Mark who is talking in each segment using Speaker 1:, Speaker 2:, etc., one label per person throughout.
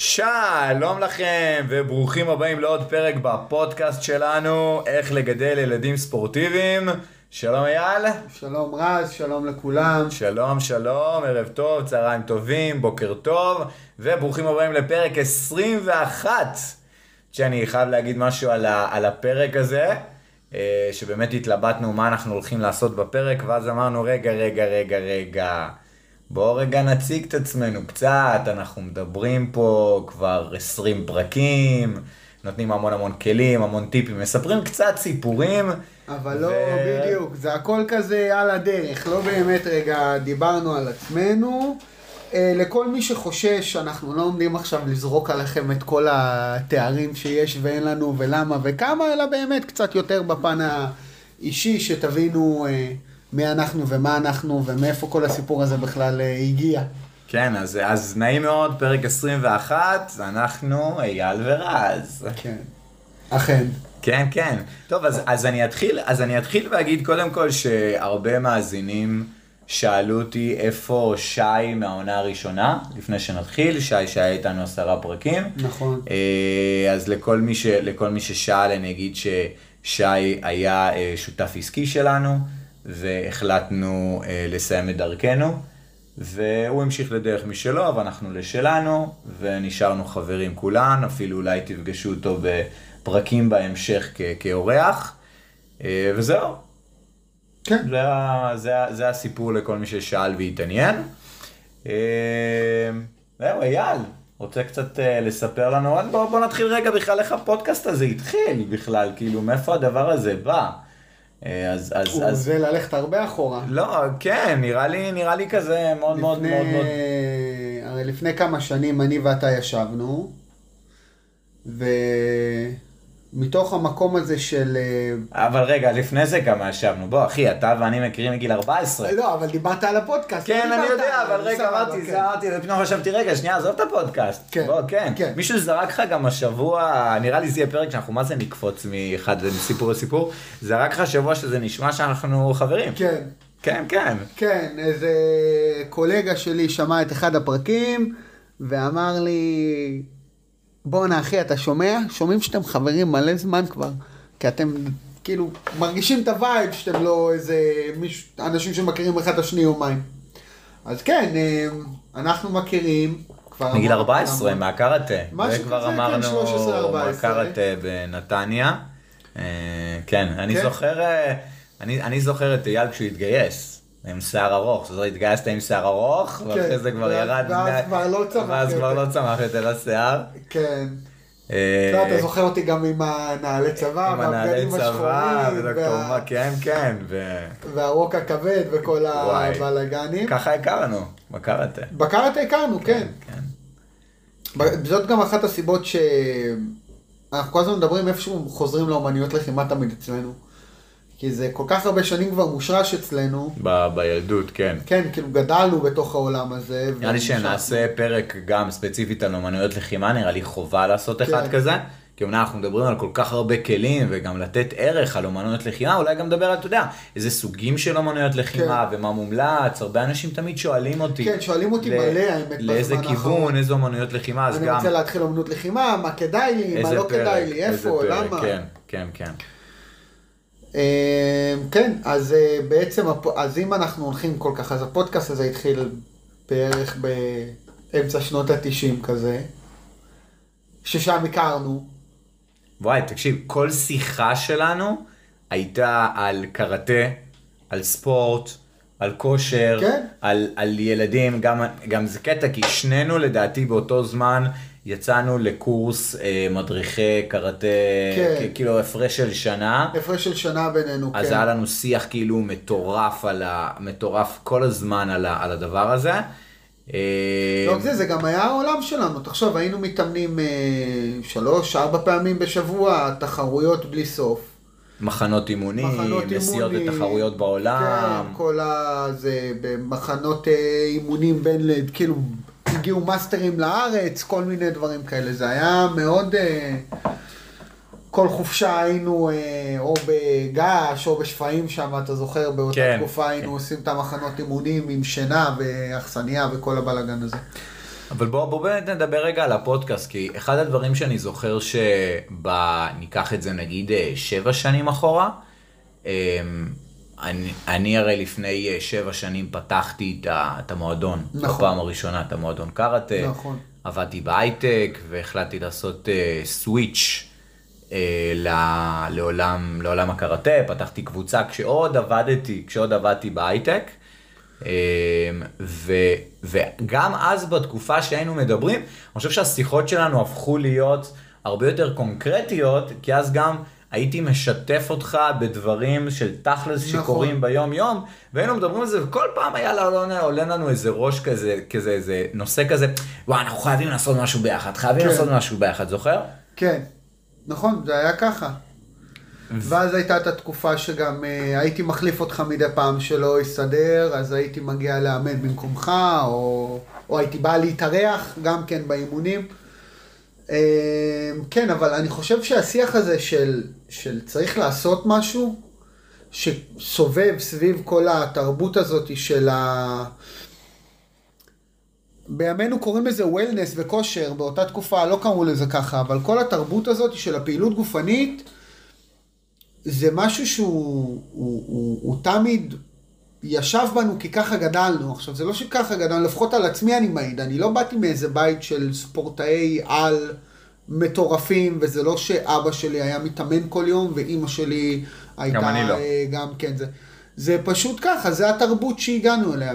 Speaker 1: שלום לכם וברוכים הבאים לעוד פרק בפודקאסט שלנו, איך לגדל ילדים ספורטיביים. שלום אייל.
Speaker 2: שלום רז, שלום לכולם.
Speaker 1: שלום, שלום, ערב טוב, צהריים טובים, בוקר טוב, וברוכים הבאים לפרק 21. שאני חייב להגיד משהו על, ה, על הפרק הזה, אה, שבאמת התלבטנו מה אנחנו הולכים לעשות בפרק, ואז אמרנו, רגע, רגע, רגע, רגע. בואו רגע נציג את עצמנו קצת, אנחנו מדברים פה כבר 20 פרקים, נותנים המון המון כלים, המון טיפים, מספרים קצת סיפורים.
Speaker 2: אבל לא, בדיוק, זה הכל כזה על הדרך, לא באמת רגע דיברנו על עצמנו. אה, לכל מי שחושש, אנחנו לא עומדים עכשיו לזרוק עליכם את כל התארים שיש ואין לנו ולמה וכמה, אלא באמת קצת יותר בפן האישי, שתבינו אה, מי אנחנו ומה אנחנו ומאיפה כל הסיפור הזה בכלל אה, הגיע.
Speaker 1: כן, אז, אז נעים מאוד, פרק 21, אנחנו אייל ורז.
Speaker 2: כן, אכן.
Speaker 1: כן, כן. טוב, אז, אז, אני אתחיל, אז אני אתחיל ואגיד קודם כל שהרבה מאזינים שאלו אותי איפה שי מהעונה הראשונה, לפני שנתחיל, שי שהיה איתנו עשרה פרקים.
Speaker 2: נכון.
Speaker 1: אה, אז לכל מי, ש, לכל מי ששאל אני אגיד ששי היה אה, שותף עסקי שלנו, והחלטנו אה, לסיים את דרכנו. והוא המשיך לדרך משלו, ואנחנו לשלנו, ונשארנו חברים כולן, אפילו אולי תפגשו אותו בפרקים בהמשך כ- כאורח, וזהו.
Speaker 2: כן.
Speaker 1: זה, זה, זה הסיפור לכל מי ששאל והתעניין. זהו, אייל, רוצה קצת לספר לנו, בוא, בוא נתחיל רגע בכלל איך הפודקאסט הזה התחיל בכלל, כאילו מאיפה הדבר הזה בא.
Speaker 2: אז, אז, הוא אז... זה ללכת הרבה אחורה.
Speaker 1: לא, כן, נראה לי, נראה לי כזה מאוד לפני, מאוד מאוד מאוד...
Speaker 2: הרי לפני כמה שנים אני ואתה ישבנו, ו... מתוך המקום הזה של...
Speaker 1: אה, אבל רגע, לפני זה גם ישבנו. בוא, אחי, אתה ואני מכירים מגיל 14.
Speaker 2: לא, אבל דיברת על הפודקאסט.
Speaker 1: לא כן, אני יודע, אבל רגע, אמרתי, זה אמרתי, ופתאום חשבתי, רגע, שנייה, עזוב את הפודקאסט.
Speaker 2: כן.
Speaker 1: בוא, כן.
Speaker 2: כן.
Speaker 1: מישהו זרק לך גם השבוע, נראה לי זה יהיה פרק שאנחנו מה זה נקפוץ מאחד מסיפור לסיפור, זרק לך השבוע שזה נשמע שאנחנו חברים.
Speaker 2: כן.
Speaker 1: כן, כן.
Speaker 2: כן, איזה קולגה שלי שמע את אחד הפרקים, ואמר לי... בואנה אחי, אתה שומע? שומעים שאתם חברים מלא זמן כבר. כי אתם כאילו מרגישים את ה vibe שאתם לא איזה מיש... אנשים שמכירים אחד את השני יומיים. אז כן, אה, אנחנו מכירים.
Speaker 1: מגיל 14, מהקראטה.
Speaker 2: כזה, כן, 13-14.
Speaker 1: מהקראטה בנתניה. אה, כן, אני כן. זוכר, אה, אני זוכר את אייל כשהוא התגייס. עם שיער ארוך, זאת אומרת, התגייסת עם שיער ארוך,
Speaker 2: כן,
Speaker 1: ואחרי זה כבר ירד,
Speaker 2: ואז כבר לא צמח
Speaker 1: ואז כבר לא צמח יותר השיער.
Speaker 2: כן. אתה זוכר אותי גם עם הנעלי צבא,
Speaker 1: והבגדים השחורים, כן, כן.
Speaker 2: והרוק הכבד וכל הבלאגנים.
Speaker 1: ככה הכרנו, בקראטה.
Speaker 2: בקראטה הכרנו, כן. זאת גם אחת הסיבות שאנחנו כל הזמן מדברים איפשהו חוזרים לאומניות לחימה תמיד אצלנו. כי זה כל כך הרבה שנים כבר מושרש אצלנו.
Speaker 1: ב- בילדות, כן.
Speaker 2: כן, כאילו גדלנו בתוך העולם הזה.
Speaker 1: נראה לי שנעשה פרק גם ספציפית על אומנויות לחימה, נראה לי חובה לעשות אחד כן. כזה. כי אמנם אנחנו מדברים על כל כך הרבה כלים וגם לתת ערך על אומנויות לחימה, אולי גם לדבר על, אתה יודע, איזה סוגים של אומנויות לחימה כן. ומה מומלץ, הרבה אנשים תמיד שואלים אותי.
Speaker 2: כן, שואלים אותי ל... מלא, האמת,
Speaker 1: לאיזה כיוון, איזה אומנויות לחימה, אז
Speaker 2: אני
Speaker 1: גם...
Speaker 2: אני רוצה להתחיל אומנות לחימה, מה כדאי לי, מה לא פרק, כדאי לי, איפה, למה.
Speaker 1: כן, כן, כן.
Speaker 2: כן, אז בעצם, אז אם אנחנו הולכים כל כך, אז הפודקאסט הזה התחיל בערך באמצע שנות התשעים כזה, ששם הכרנו.
Speaker 1: וואי, תקשיב, כל שיחה שלנו הייתה על קראטה, על ספורט, על כושר,
Speaker 2: כן.
Speaker 1: על, על ילדים, גם, גם זה קטע, כי שנינו לדעתי באותו זמן יצאנו לקורס אה, מדריכי קראטה,
Speaker 2: כן.
Speaker 1: כאילו הפרש של שנה.
Speaker 2: הפרש של שנה בינינו,
Speaker 1: אז
Speaker 2: כן.
Speaker 1: היה לנו שיח כאילו מטורף, על ה, מטורף כל הזמן על, ה, על הדבר הזה.
Speaker 2: לא רק זה, זה גם היה העולם שלנו. תחשוב, היינו מתאמנים אה, שלוש, ארבע פעמים בשבוע, תחרויות בלי סוף.
Speaker 1: מחנות אימונים,
Speaker 2: מחנות
Speaker 1: נסיעות
Speaker 2: אימונים,
Speaker 1: לתחרויות בעולם.
Speaker 2: כן, כל ה... זה במחנות אה, אימונים בין, כאילו, הגיעו מאסטרים לארץ, כל מיני דברים כאלה. זה היה מאוד... אה, כל חופשה היינו אה, או בגעש או בשפיים שם, אתה זוכר, באותה
Speaker 1: כן,
Speaker 2: תקופה היינו
Speaker 1: כן.
Speaker 2: עושים את המחנות אימונים עם שינה ואכסניה וכל הבלאגן הזה.
Speaker 1: אבל בוא, בוא באמת נדבר רגע על הפודקאסט, כי אחד הדברים שאני זוכר שב... ניקח את זה נגיד אה, שבע שנים אחורה, אמ, אני, אני הרי לפני אה, שבע שנים פתחתי את המועדון, נכון. בפעם הראשונה, את המועדון קראטה.
Speaker 2: נכון.
Speaker 1: עבדתי בהייטק והחלטתי לעשות uh, סוויץ' uh, לעולם, לעולם הקראטה, פתחתי קבוצה כשעוד עבדתי, כשעוד עבדתי בהייטק. Uh, ו, וגם אז בתקופה שהיינו מדברים, אני חושב שהשיחות שלנו הפכו להיות הרבה יותר קונקרטיות, כי אז גם הייתי משתף אותך בדברים של תכלס נכון. שקורים ביום יום, והיינו מדברים על זה, וכל פעם היה לעולה עולה לנו איזה ראש כזה, כזה, איזה נושא כזה, וואי, אנחנו חייבים לעשות משהו ביחד, חייבים כן. לעשות משהו ביחד, זוכר?
Speaker 2: כן, נכון, זה היה ככה. ואז הייתה את התקופה שגם uh, הייתי מחליף אותך מדי פעם שלא יסתדר, אז הייתי מגיע לאמן במקומך, או, או הייתי בא להתארח גם כן באימונים. אמ, כן, אבל אני חושב שהשיח הזה של, של צריך לעשות משהו, שסובב סביב כל התרבות הזאת של ה... בימינו קוראים לזה וולנס וכושר, באותה תקופה לא קראו לזה ככה, אבל כל התרבות הזאת של הפעילות גופנית, זה משהו שהוא הוא, הוא, הוא תמיד ישב בנו כי ככה גדלנו. עכשיו, זה לא שככה גדלנו, לפחות על עצמי אני מעיד. אני לא באתי מאיזה בית של ספורטאי על מטורפים, וזה לא שאבא שלי היה מתאמן כל יום, ואימא שלי הייתה...
Speaker 1: גם אני לא.
Speaker 2: גם כן, זה, זה פשוט ככה, זה התרבות שהגענו אליה.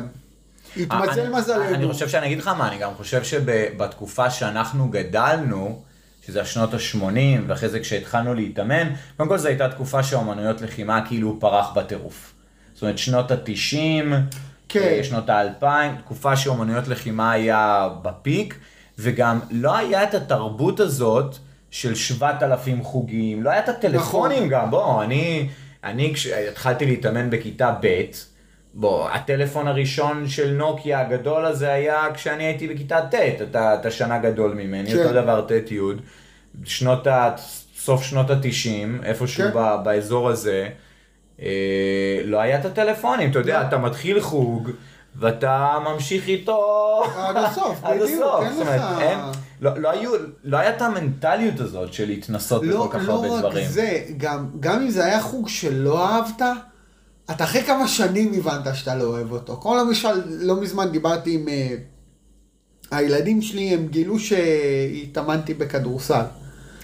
Speaker 2: התמזל
Speaker 1: אה,
Speaker 2: מזלנו.
Speaker 1: אני חושב שאני אגיד לך מה, אני גם חושב שבתקופה שאנחנו גדלנו, שזה השנות ה-80, ואחרי זה כשהתחלנו להתאמן, קודם כל זו הייתה תקופה שאומנויות לחימה כאילו פרח בטירוף. זאת אומרת, שנות ה-90, כן. אה, שנות ה-2000, תקופה שאומנויות לחימה היה בפיק, וגם לא היה את התרבות הזאת של 7,000 חוגים, לא היה את הטלפונים נכון. גם, בוא, אני, אני כשהתחלתי להתאמן בכיתה ב', בוא, הטלפון הראשון של נוקיה הגדול הזה היה כשאני הייתי בכיתה ט', אתה, אתה שנה גדול ממני, כן. אותו דבר ט' י', שנות ה... סוף שנות התשעים, איפשהו כן. באזור הזה, לא היה את הטלפונים, אתה יודע, לא. אתה מתחיל חוג, ואתה ממשיך איתו
Speaker 2: עד הסוף, בדיוק, אין לך... אין,
Speaker 1: לא, לא, היו, לא היה את המנטליות הזאת של להתנסות לא, בכל כך לא הרבה דברים. לא רק
Speaker 2: זה, גם, גם אם זה היה חוג שלא אהבת, אתה אחרי כמה שנים הבנת שאתה לא אוהב אותו. כמו למשל, לא מזמן דיברתי עם... uh, הילדים שלי, הם גילו שהתאמנתי בכדורסל.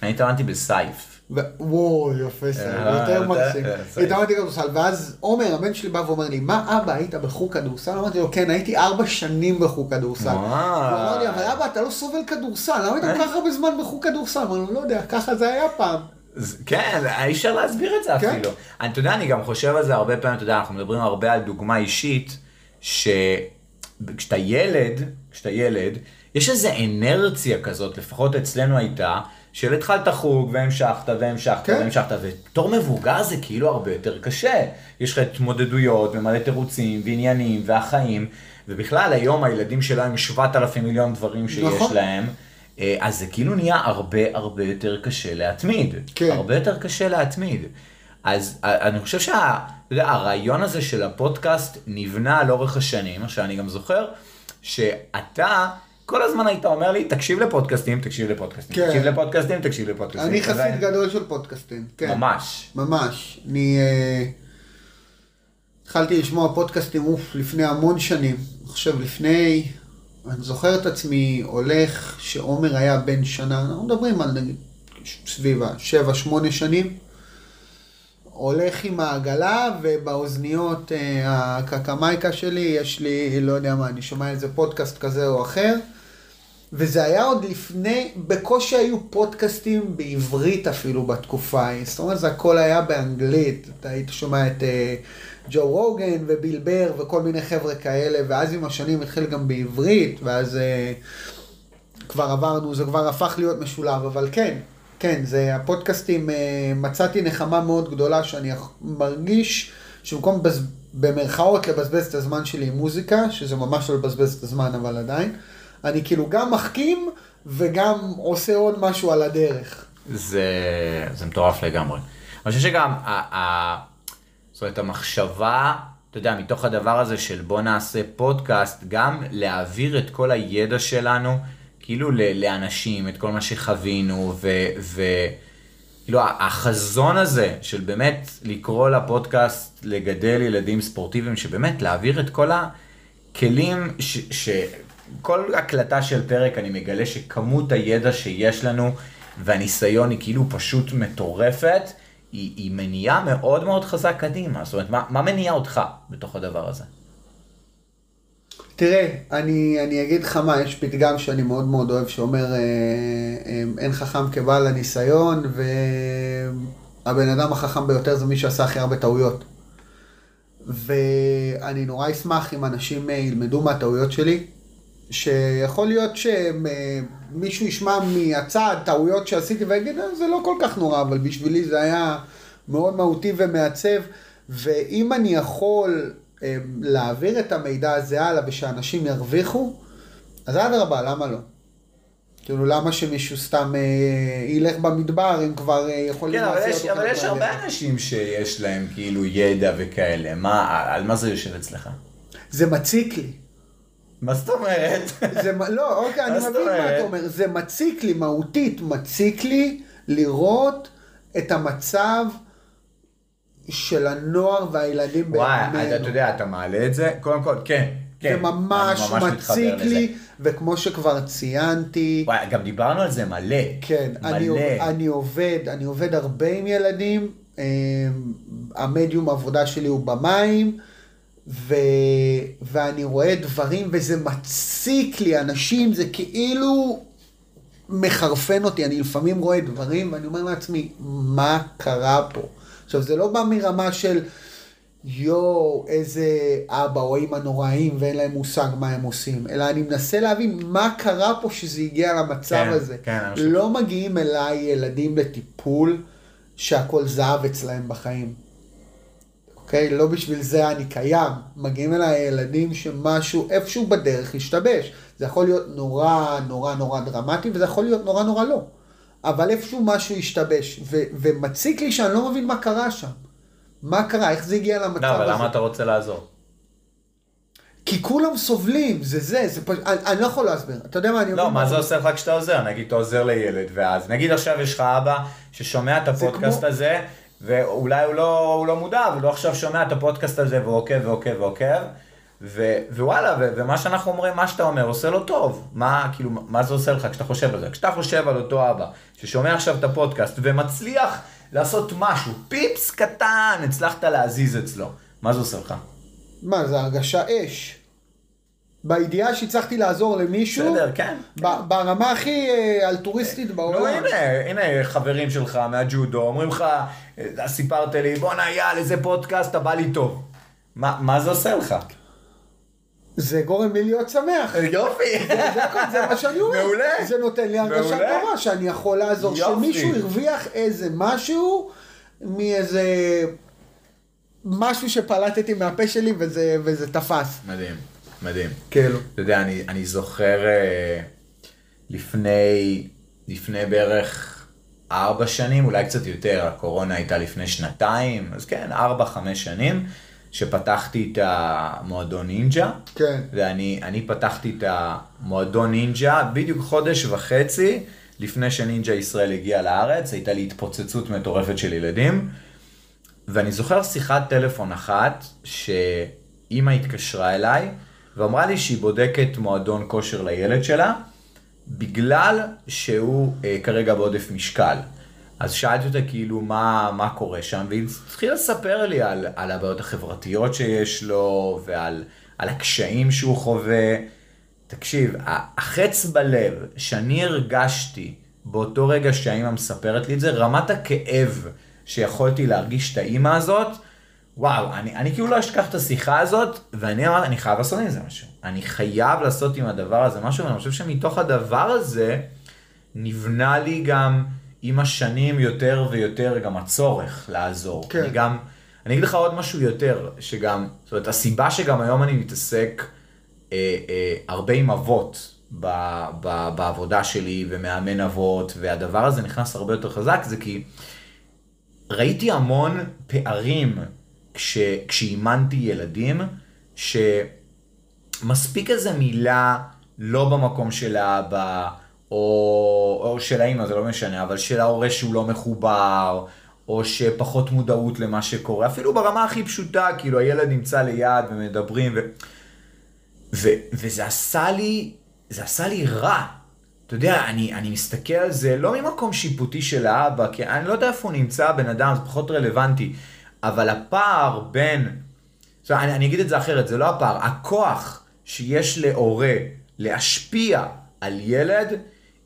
Speaker 1: אני התאמנתי בסייף.
Speaker 2: וואו, יפה, אה, יותר מקסים. התאמנתי כדורסל, ואז עומר, הבן שלי בא ואומר לי, מה אבא, היית בחוג כדורסל? אמרתי לו, כן, הייתי ארבע שנים בחוג כדורסל. הוא אמר לי, אבל אבא, אתה לא סובל כדורסל, למה היית כל כך הרבה זמן בחוג כדורסל? אמרנו, לא יודע, ככה זה היה פעם.
Speaker 1: כן, אי אפשר להסביר את זה כן. אפילו. אתה יודע, אני גם חושב על זה הרבה פעמים, אתה יודע, אנחנו מדברים הרבה על דוגמה אישית, שכשאתה ילד, כשאתה ילד, יש איזו אנרציה כזאת, לפחות אצלנו הייתה, של התחלת חוג והמשכת והמשכת כן. והמשכת, ובתור מבוגר זה כאילו הרבה יותר קשה. יש לך התמודדויות ומלא תירוצים ועניינים והחיים, ובכלל היום הילדים שלו עם 7,000 מיליון דברים שיש נכון. להם. אה, אז זה כאילו נהיה הרבה הרבה יותר קשה להתמיד. כן. הרבה יותר קשה להתמיד. אז אה, אני חושב שהרעיון הזה של הפודקאסט נבנה לאורך השנים, עכשיו אני גם זוכר שאתה כל הזמן היית אומר לי, תקשיב לפודקאסטים, תקשיב לפודקאסטים, כן. תקשיב לפודקאסטים, תקשיב לפודקאסטים.
Speaker 2: אני חסיד גדול של פודקאסטים, כן.
Speaker 1: ממש.
Speaker 2: ממש. אני uh, התחלתי לשמוע פודקאסטים, אוף, לפני המון שנים. חושב לפני, אני זוכר את עצמי הולך, שעומר היה בן שנה, אנחנו מדברים על נגיד סביב השבע, שמונה שנים. הולך עם העגלה ובאוזניות אה, הקקמייקה שלי, יש לי, לא יודע מה, אני שומע איזה פודקאסט כזה או אחר. וזה היה עוד לפני, בקושי היו פודקאסטים בעברית אפילו בתקופה ההיא. זאת אומרת, זה הכל היה באנגלית. אתה היית שומע את uh, ג'ו רוגן וביל בר וכל מיני חבר'ה כאלה, ואז עם השנים התחיל גם בעברית, ואז uh, כבר עברנו, זה כבר הפך להיות משולב, אבל כן, כן, זה הפודקאסטים, uh, מצאתי נחמה מאוד גדולה שאני מרגיש שבמקום. במרכאות לבזבז את הזמן שלי עם מוזיקה, שזה ממש לא לבזבז את הזמן, אבל עדיין. אני כאילו גם מחכים וגם עושה עוד משהו על הדרך.
Speaker 1: זה, זה מטורף לגמרי. אני חושב שגם, ה, ה, זאת אומרת, המחשבה אתה יודע, מתוך הדבר הזה של בוא נעשה פודקאסט, גם להעביר את כל הידע שלנו, כאילו לאנשים, את כל מה שחווינו, וכאילו החזון הזה של באמת לקרוא לפודקאסט לגדל ילדים ספורטיביים, שבאמת להעביר את כל הכלים, שכל הקלטה של פרק אני מגלה שכמות הידע שיש לנו והניסיון היא כאילו פשוט מטורפת. היא, היא מניעה מאוד מאוד חזק קדימה. זאת אומרת, מה, מה מניע אותך בתוך הדבר הזה?
Speaker 2: תראה, אני, אני אגיד לך מה, יש פתגם שאני מאוד מאוד אוהב שאומר, אה, אה, אין חכם כבעל הניסיון, והבן אדם החכם ביותר זה מי שעשה הכי הרבה טעויות. ואני נורא אשמח אם אנשים ילמדו מהטעויות שלי, שיכול להיות שמישהו ישמע מהצד טעויות שעשיתי ויגיד, זה לא כל כך נורא, אבל בשבילי זה היה מאוד מהותי ומעצב, ואם אני יכול אה, להעביר את המידע הזה הלאה ושאנשים ירוויחו, אז אדרבה, למה לא? כאילו, למה שמישהו סתם אה, ילך במדבר אם כבר אה, יכולים
Speaker 1: כן, לעשות כן, אבל יש הרבה אנשים שיש להם כאילו ידע וכאלה, מה, על מה זה יושב אצלך?
Speaker 2: זה מציק לי.
Speaker 1: מה זאת אומרת?
Speaker 2: זה, לא, אוקיי, אני מבין מה אתה אומר. זה מציק לי, מהותית, מציק לי לראות את המצב של הנוער והילדים
Speaker 1: בימינו. וואי, אתה יודע, אתה מעלה את זה? קודם כל, כן. כן,
Speaker 2: זה ממש, ממש מציק לי, וכמו שכבר ציינתי...
Speaker 1: וואי, גם דיברנו על זה מלא.
Speaker 2: כן, מלא. אני, אני עובד, אני עובד הרבה עם ילדים, אה, המדיום העבודה שלי הוא במים, ו... ואני רואה דברים וזה מציק לי, אנשים, זה כאילו מחרפן אותי, אני לפעמים רואה דברים ואני אומר לעצמי, מה קרה פה? עכשיו, זה לא בא מרמה של יואו, איזה אבא או אמא נוראים ואין להם מושג מה הם עושים, אלא אני מנסה להבין מה קרה פה שזה הגיע למצב כן, הזה. כן, לא מגיעים אליי ילדים לטיפול שהכל זהב אצלהם בחיים. אוקיי? לא בשביל זה אני קיים. מגיעים אליי ילדים שמשהו איפשהו בדרך השתבש. זה יכול להיות נורא נורא נורא דרמטי, וזה יכול להיות נורא נורא לא. אבל איפשהו משהו השתבש, ו- ומציק לי שאני לא מבין מה קרה שם. מה קרה, איך זה הגיע למצב
Speaker 1: לא,
Speaker 2: הזה.
Speaker 1: לא, אבל למה אתה רוצה לעזור?
Speaker 2: כי כולם סובלים, זה זה, זה פשוט, אני, אני לא יכול להסביר, אתה יודע מה אני
Speaker 1: אומר? לא, מה זה עושה לך כשאתה עוזר? נגיד אתה עוזר לילד, ואז נגיד עכשיו יש לך אבא ששומע את הפודקאסט כמו... הזה, ואולי הוא לא, הוא לא מודע, אבל הוא עכשיו שומע את הפודקאסט הזה ועוקב ועוקב ועוקב, ו, ווואלה, ו, ומה שאנחנו אומרים, מה שאתה אומר, עושה לו טוב. מה, כאילו, מה זה עושה לך כשאתה חושב על זה? כשאתה חושב על אותו אבא, ששומע עכשיו את הפודקאסט ומצליח לעשות משהו, פיפס קטן, הצלחת להזיז אצלו, מה זה עושה לך?
Speaker 2: מה, זה הרגשה אש. בידיעה שהצלחתי לעזור למישהו,
Speaker 1: בסדר, כן.
Speaker 2: ברמה הכי אה, אלטוריסטית בעולם.
Speaker 1: נו, הנה, הנה חברים שלך מהג'ודו, אומרים לך, אה, סיפרת לי, בואנה יאללה, איזה פודקאסט, אתה בא לי טוב. מה, מה זה עושה לך?
Speaker 2: זה גורם לי להיות שמח.
Speaker 1: יופי.
Speaker 2: זה, זה, זה מה שאני אומר. מעולה. זה נותן לי הרגשה טובה שאני יכול לעזור. יופי. שמישהו הרוויח איזה משהו מאיזה... משהו שפלטתי מהפה שלי וזה, וזה תפס.
Speaker 1: מדהים. מדהים.
Speaker 2: כאילו.
Speaker 1: אתה יודע, אני, אני זוכר אה, לפני, לפני בערך ארבע שנים, אולי קצת יותר, הקורונה הייתה לפני שנתיים, אז כן, ארבע, חמש שנים, שפתחתי את המועדון נינג'ה.
Speaker 2: כן.
Speaker 1: ואני פתחתי את המועדון נינג'ה בדיוק חודש וחצי לפני שנינג'ה ישראל הגיע לארץ, הייתה לי התפוצצות מטורפת של ילדים. ואני זוכר שיחת טלפון אחת, שאימא התקשרה אליי, ואמרה לי שהיא בודקת מועדון כושר לילד שלה, בגלל שהוא אה, כרגע בעודף משקל. אז שאלתי אותה כאילו מה, מה קורה שם, והיא התחילה לספר לי על, על הבעיות החברתיות שיש לו, ועל על הקשיים שהוא חווה. תקשיב, החץ בלב שאני הרגשתי באותו רגע שהאימא מספרת לי את זה, רמת הכאב שיכולתי להרגיש את האימא הזאת, וואו, אני, אני כאילו לא אשכח את השיחה הזאת, ואני אמרתי, אני חייב לעשות עם זה משהו. אני חייב לעשות עם הדבר הזה משהו, ואני חושב שמתוך הדבר הזה, נבנה לי גם עם השנים יותר ויותר גם הצורך לעזור. כן. אני גם, אני אגיד לך עוד משהו יותר, שגם, זאת אומרת, הסיבה שגם היום אני מתעסק אה, אה, הרבה עם אבות ב, ב, בעבודה שלי, ומאמן אבות, והדבר הזה נכנס הרבה יותר חזק, זה כי ראיתי המון פערים כש, כשאימנתי ילדים, שמספיק איזה מילה לא במקום של האבא, או, או של האמא, זה לא משנה, אבל של ההורה שהוא לא מחובר, או שפחות מודעות למה שקורה, אפילו ברמה הכי פשוטה, כאילו הילד נמצא ליד ומדברים, ו... ו... וזה עשה לי, זה עשה לי רע. אתה יודע, אני, אני מסתכל על זה לא ממקום שיפוטי של האבא, כי אני לא יודע איפה הוא נמצא הבן אדם, זה פחות רלוונטי, אבל הפער בין, זאת אומרת, אני, אני אגיד את זה אחרת, זה לא הפער, הכוח שיש להורה להשפיע על ילד,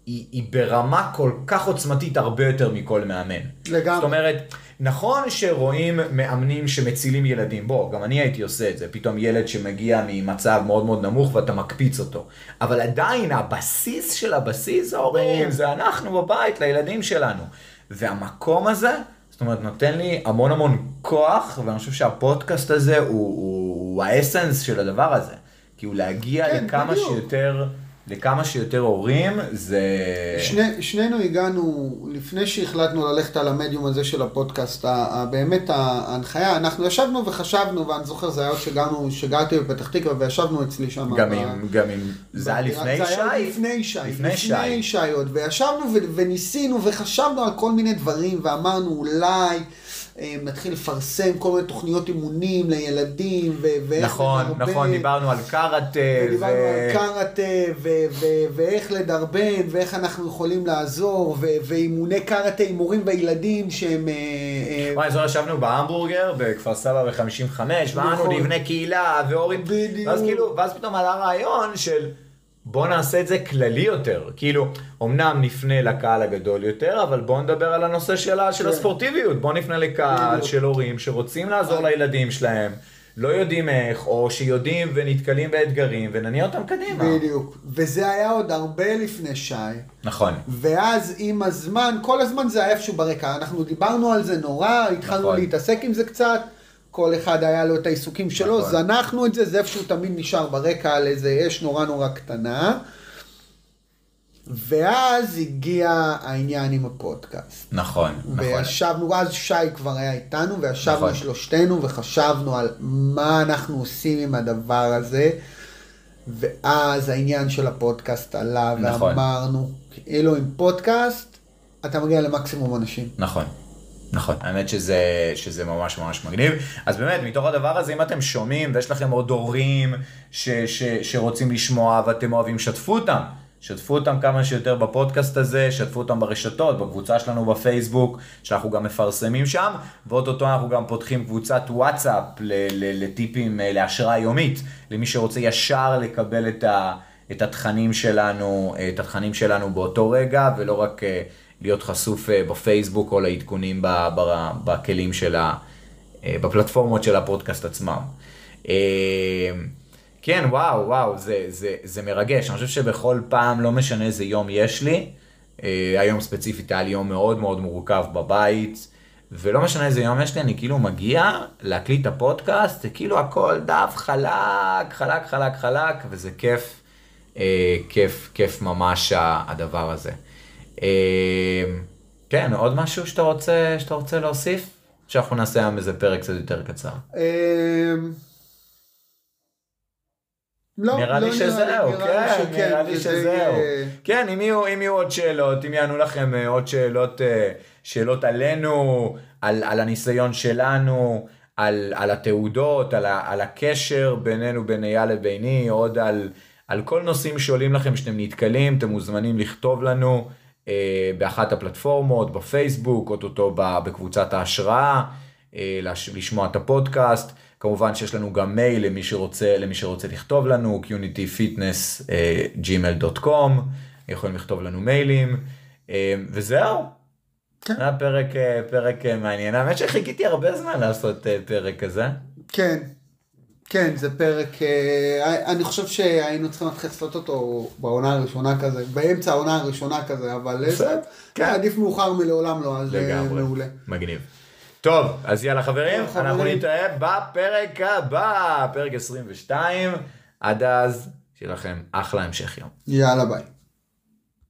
Speaker 1: היא, היא ברמה כל כך עוצמתית הרבה יותר מכל מאמן.
Speaker 2: לגמרי.
Speaker 1: זאת אומרת, נכון שרואים מאמנים שמצילים ילדים, בוא, גם אני הייתי עושה את זה, פתאום ילד שמגיע ממצב מאוד מאוד נמוך ואתה מקפיץ אותו. אבל עדיין הבסיס של הבסיס זה ההורים, זה אנחנו בבית לילדים שלנו. והמקום הזה, אומרת, נותן לי המון המון כוח, ואני חושב שהפודקאסט הזה הוא, הוא, הוא האסנס של הדבר הזה. כי הוא להגיע
Speaker 2: כן,
Speaker 1: לכמה
Speaker 2: בדיוק.
Speaker 1: שיותר... לכמה שיותר הורים זה...
Speaker 2: שני, שנינו הגענו, לפני שהחלטנו ללכת על המדיום הזה של הפודקאסט, באמת ההנחיה, אנחנו ישבנו וחשבנו, ואני זוכר, זה היה עוד שגרנו, שגרתי בפתח תקווה וישבנו אצלי שם.
Speaker 1: גם עם, גם עם, זה היה לפני
Speaker 2: זה היה
Speaker 1: שי?
Speaker 2: לפני שי,
Speaker 1: לפני שי.
Speaker 2: לפני שי עוד, וישבנו וניסינו וחשבנו על כל מיני דברים, ואמרנו אולי אה, נתחיל לפרסם כל מיני תוכניות אימונים לילדים, ו- ואיך
Speaker 1: נכון,
Speaker 2: לדרבן.
Speaker 1: נכון, דיברנו על קארטה,
Speaker 2: ודיברנו על קארטה, ו- ו- ואיך לדרבן, ואיך אנחנו יכולים לעזור, ו- ואימוני קארטה עם מורים וילדים שהם... אה, אה,
Speaker 1: וואי, זו ישבנו בהמבורגר, בכפר סבא ב-55, ואמרנו
Speaker 2: נכון.
Speaker 1: נבנה קהילה, והורים...
Speaker 2: בדיוק.
Speaker 1: ואז כאילו, ואז פתאום עלה רעיון של... בוא נעשה את זה כללי יותר, כאילו, אמנם נפנה לקהל הגדול יותר, אבל בוא נדבר על הנושא של, ה- של
Speaker 2: כן.
Speaker 1: הספורטיביות, בוא נפנה לקהל. של הורים שרוצים לעזור לילדים שלהם, לא יודעים איך, או שיודעים ונתקלים באתגרים, ונניע אותם קדימה.
Speaker 2: בדיוק. וזה היה עוד הרבה לפני שי.
Speaker 1: נכון.
Speaker 2: ואז עם הזמן, כל הזמן זה היה איפשהו ברקע. אנחנו דיברנו על זה נורא, התחלנו
Speaker 1: נכון.
Speaker 2: להתעסק עם זה קצת. כל אחד היה לו את העיסוקים שלו,
Speaker 1: נכון.
Speaker 2: זנחנו את זה, זה איפשהו תמיד נשאר ברקע על איזה אש נורא נורא קטנה. ואז הגיע העניין עם הפודקאסט.
Speaker 1: נכון, נכון.
Speaker 2: וישבנו, אז שי כבר היה איתנו, וישבנו
Speaker 1: נכון.
Speaker 2: שלושתנו וחשבנו על מה אנחנו עושים עם הדבר הזה. ואז העניין של הפודקאסט עלה,
Speaker 1: נכון.
Speaker 2: ואמרנו, כאילו עם פודקאסט, אתה מגיע למקסימום אנשים.
Speaker 1: נכון. נכון, האמת שזה, שזה ממש ממש מגניב. אז באמת, מתוך הדבר הזה, אם אתם שומעים ויש לכם עוד הורים ש, ש, שרוצים לשמוע ואתם אוהבים, שתפו אותם. שתפו אותם כמה שיותר בפודקאסט הזה, שתפו אותם ברשתות, בקבוצה שלנו בפייסבוק, שאנחנו גם מפרסמים שם, ואו-טו-טו אנחנו גם פותחים קבוצת וואטסאפ לטיפים אה, להשראה יומית, למי שרוצה ישר לקבל את, את התכנים שלנו, את התכנים שלנו באותו רגע, ולא רק אה, להיות חשוף אה, בפייסבוק או לעדכונים בכלים של ה... אה, בפלטפורמות של הפודקאסט עצמם. אה, כן, וואו, וואו, זה, זה, זה מרגש. אני חושב שבכל פעם, לא משנה איזה יום יש לי, היום ספציפית היה לי יום מאוד מאוד מורכב בבית, ולא משנה איזה יום יש לי, אני כאילו מגיע להקליט את הפודקאסט, זה כאילו הכל דף חלק, חלק, חלק, חלק, וזה כיף, כיף, כיף ממש הדבר הזה. אה, כן, עוד משהו שאתה רוצה, שאתה רוצה להוסיף? שאנחנו נעשה היום איזה פרק קצת יותר קצר.
Speaker 2: אמ, לא,
Speaker 1: נראה
Speaker 2: לא
Speaker 1: לי שזהו,
Speaker 2: נראה לי
Speaker 1: כן,
Speaker 2: שכן,
Speaker 1: נראה לי שזהו. כן, אם יהיו, אם יהיו עוד שאלות, אם יענו לכם אה, עוד שאלות, אה, שאלות עלינו, על, על הניסיון שלנו, על, על התעודות, על, ה, על הקשר בינינו, בין אייל לביני, עוד על, על כל נושאים שעולים לכם שאתם נתקלים, אתם מוזמנים לכתוב לנו אה, באחת הפלטפורמות, בפייסבוק, אוטוטו בקבוצת ההשראה, אה, לש- לשמוע את הפודקאסט. כמובן שיש לנו גם מייל למי שרוצה, למי שרוצה לכתוב לנו, qnityfitness.gmail.com, יכולים לכתוב לנו מיילים, אה, וזהו.
Speaker 2: כן.
Speaker 1: היה פרק, אה, פרק אה, מעניין, האמת שחיכיתי הרבה זמן לעשות אה, פרק כזה.
Speaker 2: כן, כן, זה פרק, אה, אני חושב שהיינו צריכים להתחיל לעשות אותו בעונה הראשונה כזה, באמצע העונה הראשונה כזה, אבל
Speaker 1: כן.
Speaker 2: עדיף מאוחר מלעולם לא, אז אה,
Speaker 1: לגמרי.
Speaker 2: מעולה.
Speaker 1: מגניב. טוב, אז יאללה חברים,
Speaker 2: טוב, חברים.
Speaker 1: אנחנו נתראה בפרק הבא, פרק 22. עד אז, שיהיה לכם אחלה המשך יום.
Speaker 2: יאללה ביי.